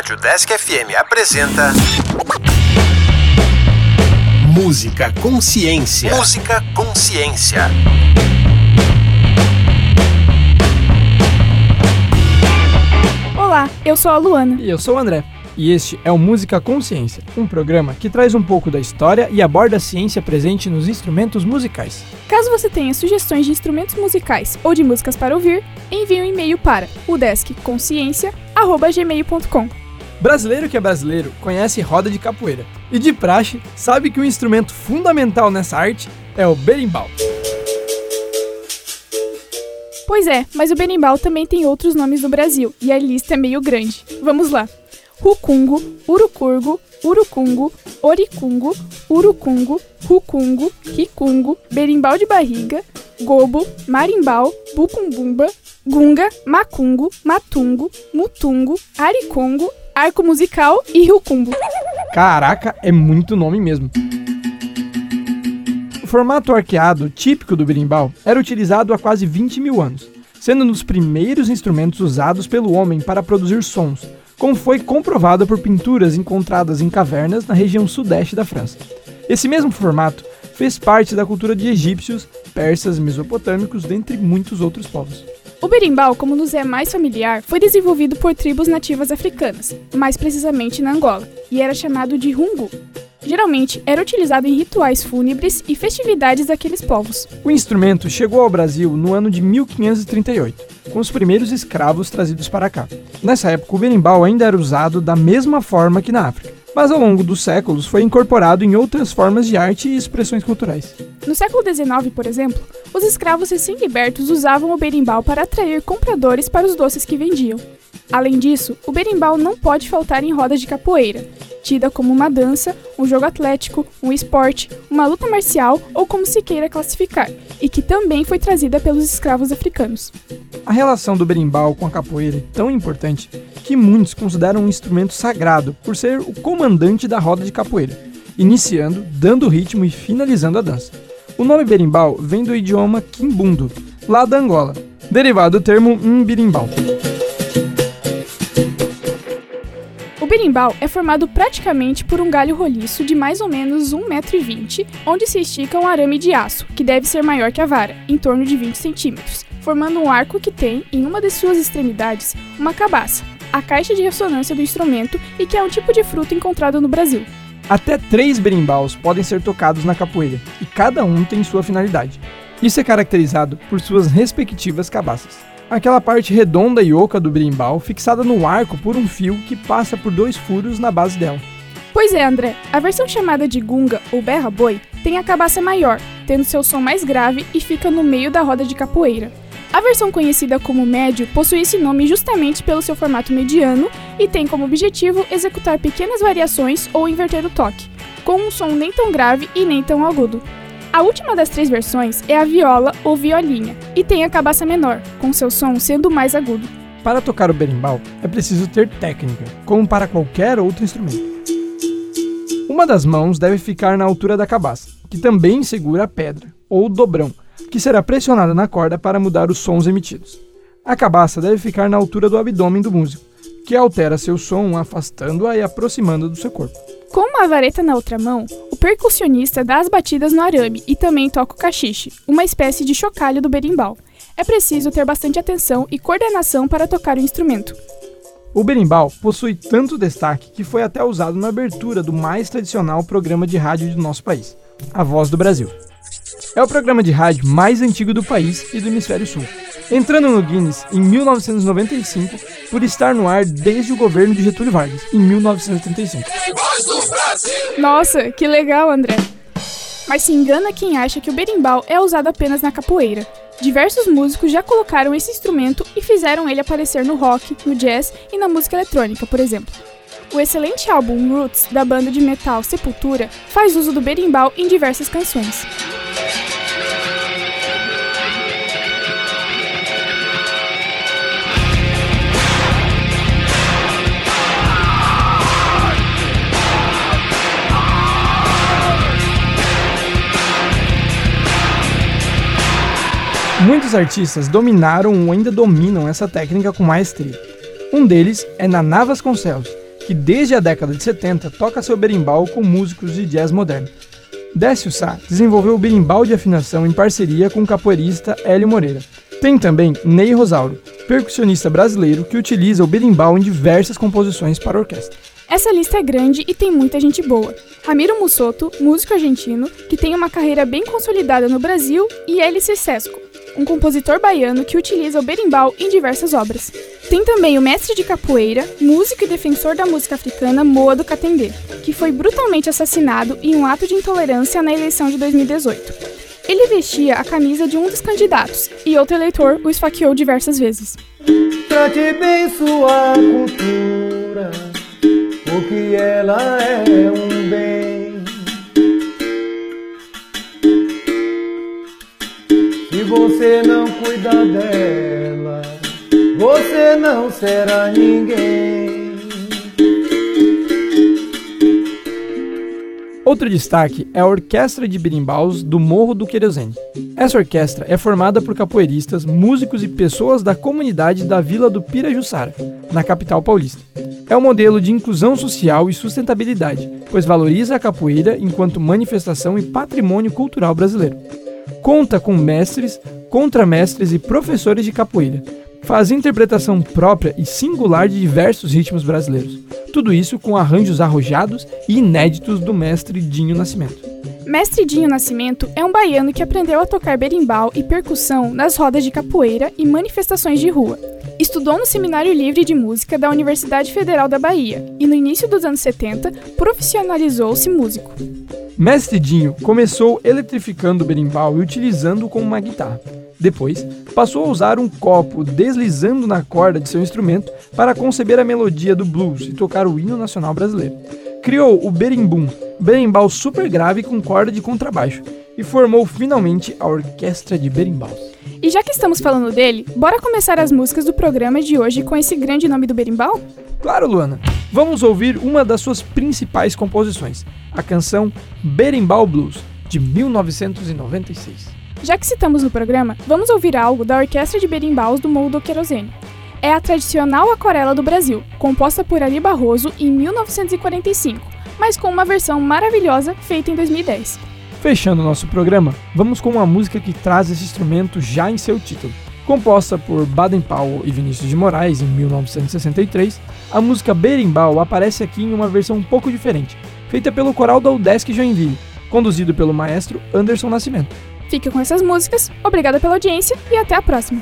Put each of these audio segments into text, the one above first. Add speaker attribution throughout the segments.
Speaker 1: Rádio Desk FM apresenta. Música Consciência. Música Consciência.
Speaker 2: Olá, eu sou a Luana.
Speaker 3: E eu sou o André. E este é o Música Consciência, um programa que traz um pouco da história e aborda a ciência presente nos instrumentos musicais.
Speaker 2: Caso você tenha sugestões de instrumentos musicais ou de músicas para ouvir, envie um e-mail para udeskconsciência@gmail.com.
Speaker 3: Brasileiro que é brasileiro conhece roda de capoeira e de praxe sabe que um instrumento fundamental nessa arte é o berimbau.
Speaker 2: Pois é, mas o berimbau também tem outros nomes no Brasil e a lista é meio grande. Vamos lá. Rucungo, Urucurgo, Urucungo, Oricungo, Urucungo, Rucungo, Ricungo, Berimbau de Barriga, Gobo, Marimbau, Bucumbumba, Gunga, Macungo, Matungo, Mutungo, Aricongo, Arco Musical e Rucumbo.
Speaker 3: Caraca, é muito nome mesmo. O formato arqueado típico do berimbau era utilizado há quase 20 mil anos, sendo um dos primeiros instrumentos usados pelo homem para produzir sons, como foi comprovado por pinturas encontradas em cavernas na região sudeste da França. Esse mesmo formato fez parte da cultura de egípcios, persas, mesopotâmicos, dentre muitos outros povos.
Speaker 2: O berimbau, como nos é mais familiar, foi desenvolvido por tribos nativas africanas, mais precisamente na Angola, e era chamado de rungu. Geralmente era utilizado em rituais fúnebres e festividades daqueles povos.
Speaker 3: O instrumento chegou ao Brasil no ano de 1538, com os primeiros escravos trazidos para cá. Nessa época, o berimbau ainda era usado da mesma forma que na África, mas ao longo dos séculos foi incorporado em outras formas de arte e expressões culturais.
Speaker 2: No século XIX, por exemplo, os escravos recém-libertos usavam o berimbau para atrair compradores para os doces que vendiam. Além disso, o berimbau não pode faltar em rodas de capoeira, tida como uma dança, um jogo atlético, um esporte, uma luta marcial ou como se queira classificar, e que também foi trazida pelos escravos africanos.
Speaker 3: A relação do berimbau com a capoeira é tão importante que muitos consideram um instrumento sagrado por ser o comandante da roda de capoeira, iniciando, dando ritmo e finalizando a dança. O nome berimbau vem do idioma quimbundo, lá da Angola, derivado do termo mbirimbau.
Speaker 2: O berimbau é formado praticamente por um galho roliço de mais ou menos 1,20m, onde se estica um arame de aço, que deve ser maior que a vara, em torno de 20 centímetros, formando um arco que tem, em uma de suas extremidades, uma cabaça, a caixa de ressonância do instrumento e que é um tipo de fruta encontrado no Brasil.
Speaker 3: Até três berimbaus podem ser tocados na capoeira, e cada um tem sua finalidade. Isso é caracterizado por suas respectivas cabaças. Aquela parte redonda e oca do berimbau fixada no arco por um fio que passa por dois furos na base dela.
Speaker 2: Pois é, André, a versão chamada de gunga ou berra-boi tem a cabaça maior, tendo seu som mais grave e fica no meio da roda de capoeira. A versão conhecida como médio possui esse nome justamente pelo seu formato mediano e tem como objetivo executar pequenas variações ou inverter o toque, com um som nem tão grave e nem tão agudo. A última das três versões é a viola ou violinha e tem a cabaça menor, com seu som sendo mais agudo.
Speaker 3: Para tocar o berimbau é preciso ter técnica, como para qualquer outro instrumento. Uma das mãos deve ficar na altura da cabaça, que também segura a pedra, ou dobrão, que será pressionada na corda para mudar os sons emitidos. A cabaça deve ficar na altura do abdômen do músico, que altera seu som afastando-a e aproximando do seu corpo.
Speaker 2: Com uma vareta na outra mão, o percussionista dá as batidas no arame e também toca o cachiche, uma espécie de chocalho do berimbau. É preciso ter bastante atenção e coordenação para tocar o instrumento.
Speaker 3: O berimbau possui tanto destaque que foi até usado na abertura do mais tradicional programa de rádio do nosso país, A Voz do Brasil. É o programa de rádio mais antigo do país e do Hemisfério Sul, entrando no Guinness em 1995 por estar no ar desde o governo de Getúlio Vargas, em 1935.
Speaker 2: Nossa, que legal, André! Mas se engana quem acha que o berimbau é usado apenas na capoeira. Diversos músicos já colocaram esse instrumento e fizeram ele aparecer no rock, no jazz e na música eletrônica, por exemplo. O excelente álbum Roots da banda de metal Sepultura faz uso do berimbau em diversas canções.
Speaker 3: Muitos artistas dominaram ou ainda dominam essa técnica com maestria. Um deles é Naná Vasconcelos, que desde a década de 70 toca seu berimbau com músicos de jazz moderno. Décio Sá desenvolveu o berimbau de afinação em parceria com o capoeirista Hélio Moreira. Tem também Ney Rosauro, percussionista brasileiro que utiliza o berimbau em diversas composições para orquestra.
Speaker 2: Essa lista é grande e tem muita gente boa. Ramiro Mussoto, músico argentino, que tem uma carreira bem consolidada no Brasil, e Hélice Sesco, um compositor baiano que utiliza o berimbau em diversas obras. Tem também o mestre de capoeira, músico e defensor da música africana Moa do Catendê, que foi brutalmente assassinado em um ato de intolerância na eleição de 2018. Ele vestia a camisa de um dos candidatos e outro eleitor o esfaqueou diversas vezes.
Speaker 4: Bem sua cultura, porque ela é um você não cuidar dela, você não será ninguém.
Speaker 3: Outro destaque é a Orquestra de Birimbaus do Morro do Querosene. Essa orquestra é formada por capoeiristas, músicos e pessoas da comunidade da Vila do Pirajussara, na capital paulista. É um modelo de inclusão social e sustentabilidade, pois valoriza a capoeira enquanto manifestação e patrimônio cultural brasileiro. Conta com mestres, contramestres e professores de capoeira. Faz interpretação própria e singular de diversos ritmos brasileiros. Tudo isso com arranjos arrojados e inéditos do mestre Dinho Nascimento.
Speaker 2: Mestre Dinho Nascimento é um baiano que aprendeu a tocar berimbau e percussão nas rodas de capoeira e manifestações de rua. Estudou no Seminário Livre de Música da Universidade Federal da Bahia e, no início dos anos 70, profissionalizou-se músico.
Speaker 3: Mestre Dinho começou eletrificando o berimbau e utilizando-o como uma guitarra. Depois, passou a usar um copo deslizando na corda de seu instrumento para conceber a melodia do blues e tocar o hino nacional brasileiro. Criou o berimbum, berimbau super grave com corda de contrabaixo, e formou finalmente a Orquestra de Berimbaus.
Speaker 2: E já que estamos falando dele, bora começar as músicas do programa de hoje com esse grande nome do berimbau?
Speaker 3: Claro, Luana. Vamos ouvir uma das suas principais composições, a canção Berimbau Blues, de 1996.
Speaker 2: Já que citamos no programa, vamos ouvir algo da Orquestra de Berimbaus do Morro do Querosene. É a tradicional aquarela do Brasil, composta por Ali Barroso em 1945, mas com uma versão maravilhosa feita em 2010.
Speaker 3: Fechando nosso programa, vamos com uma música que traz esse instrumento já em seu título. Composta por Baden Powell e Vinícius de Moraes em 1963, a música Berimbau aparece aqui em uma versão um pouco diferente, feita pelo coral da UDESC Joinville, conduzido pelo maestro Anderson Nascimento.
Speaker 2: Fique com essas músicas, obrigada pela audiência e até a próxima!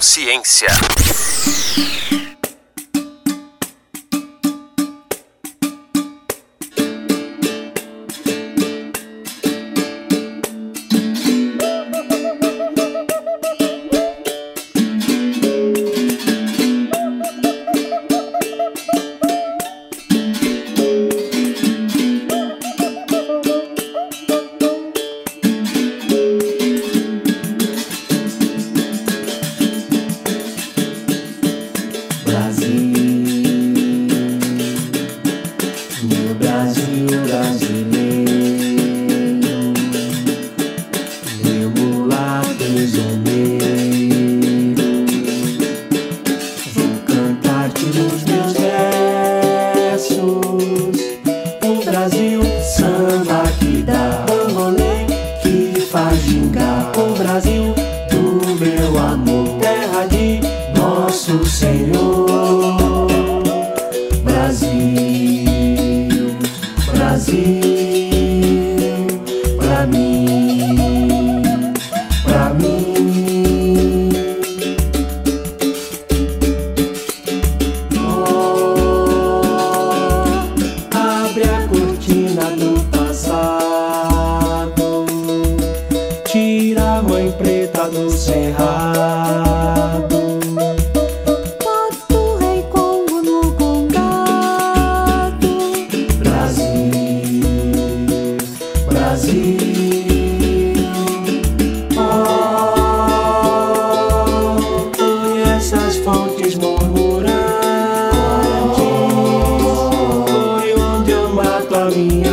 Speaker 1: Música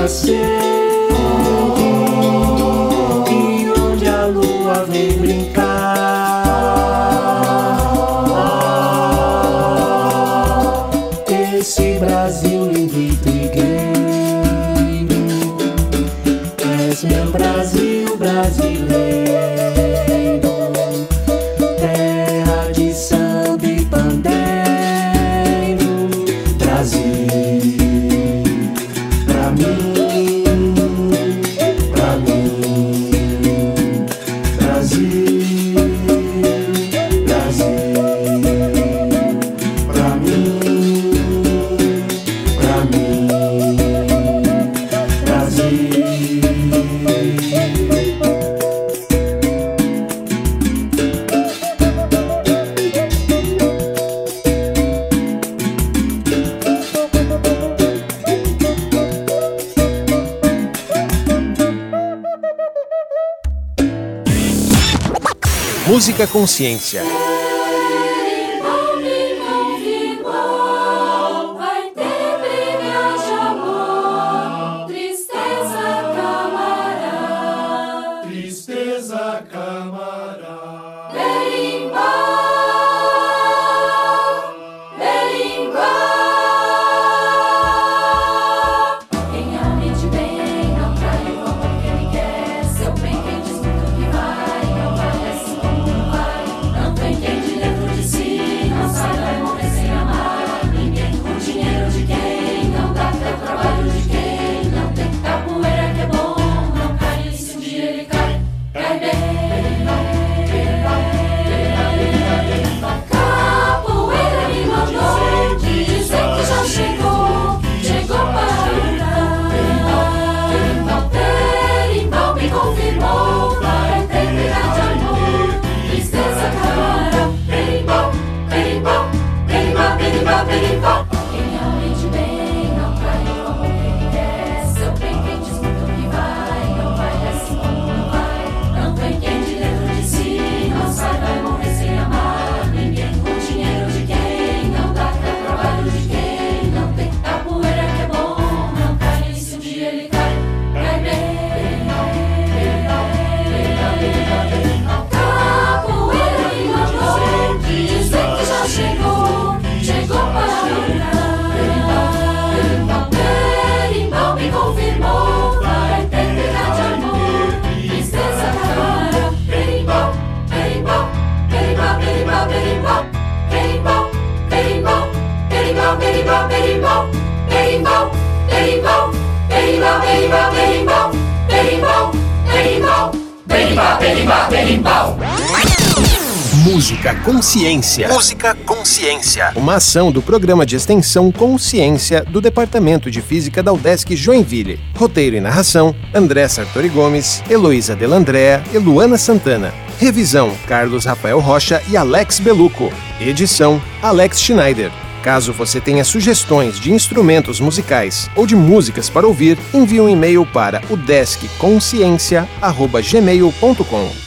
Speaker 1: Consciência. Música Consciência.
Speaker 5: Berimbau, berimbau, berimbau, berimbau.
Speaker 6: Música Consciência. Música Consciência. Uma ação do programa de extensão Consciência do Departamento de Física da UDESC Joinville. Roteiro e narração: André Sartori Gomes, Heloísa Delandrea e Luana Santana. Revisão: Carlos Rafael Rocha e Alex Beluco. Edição: Alex Schneider. Caso você tenha sugestões de instrumentos musicais ou de músicas para ouvir, envie um e-mail para o deskconsciência@gmail.com.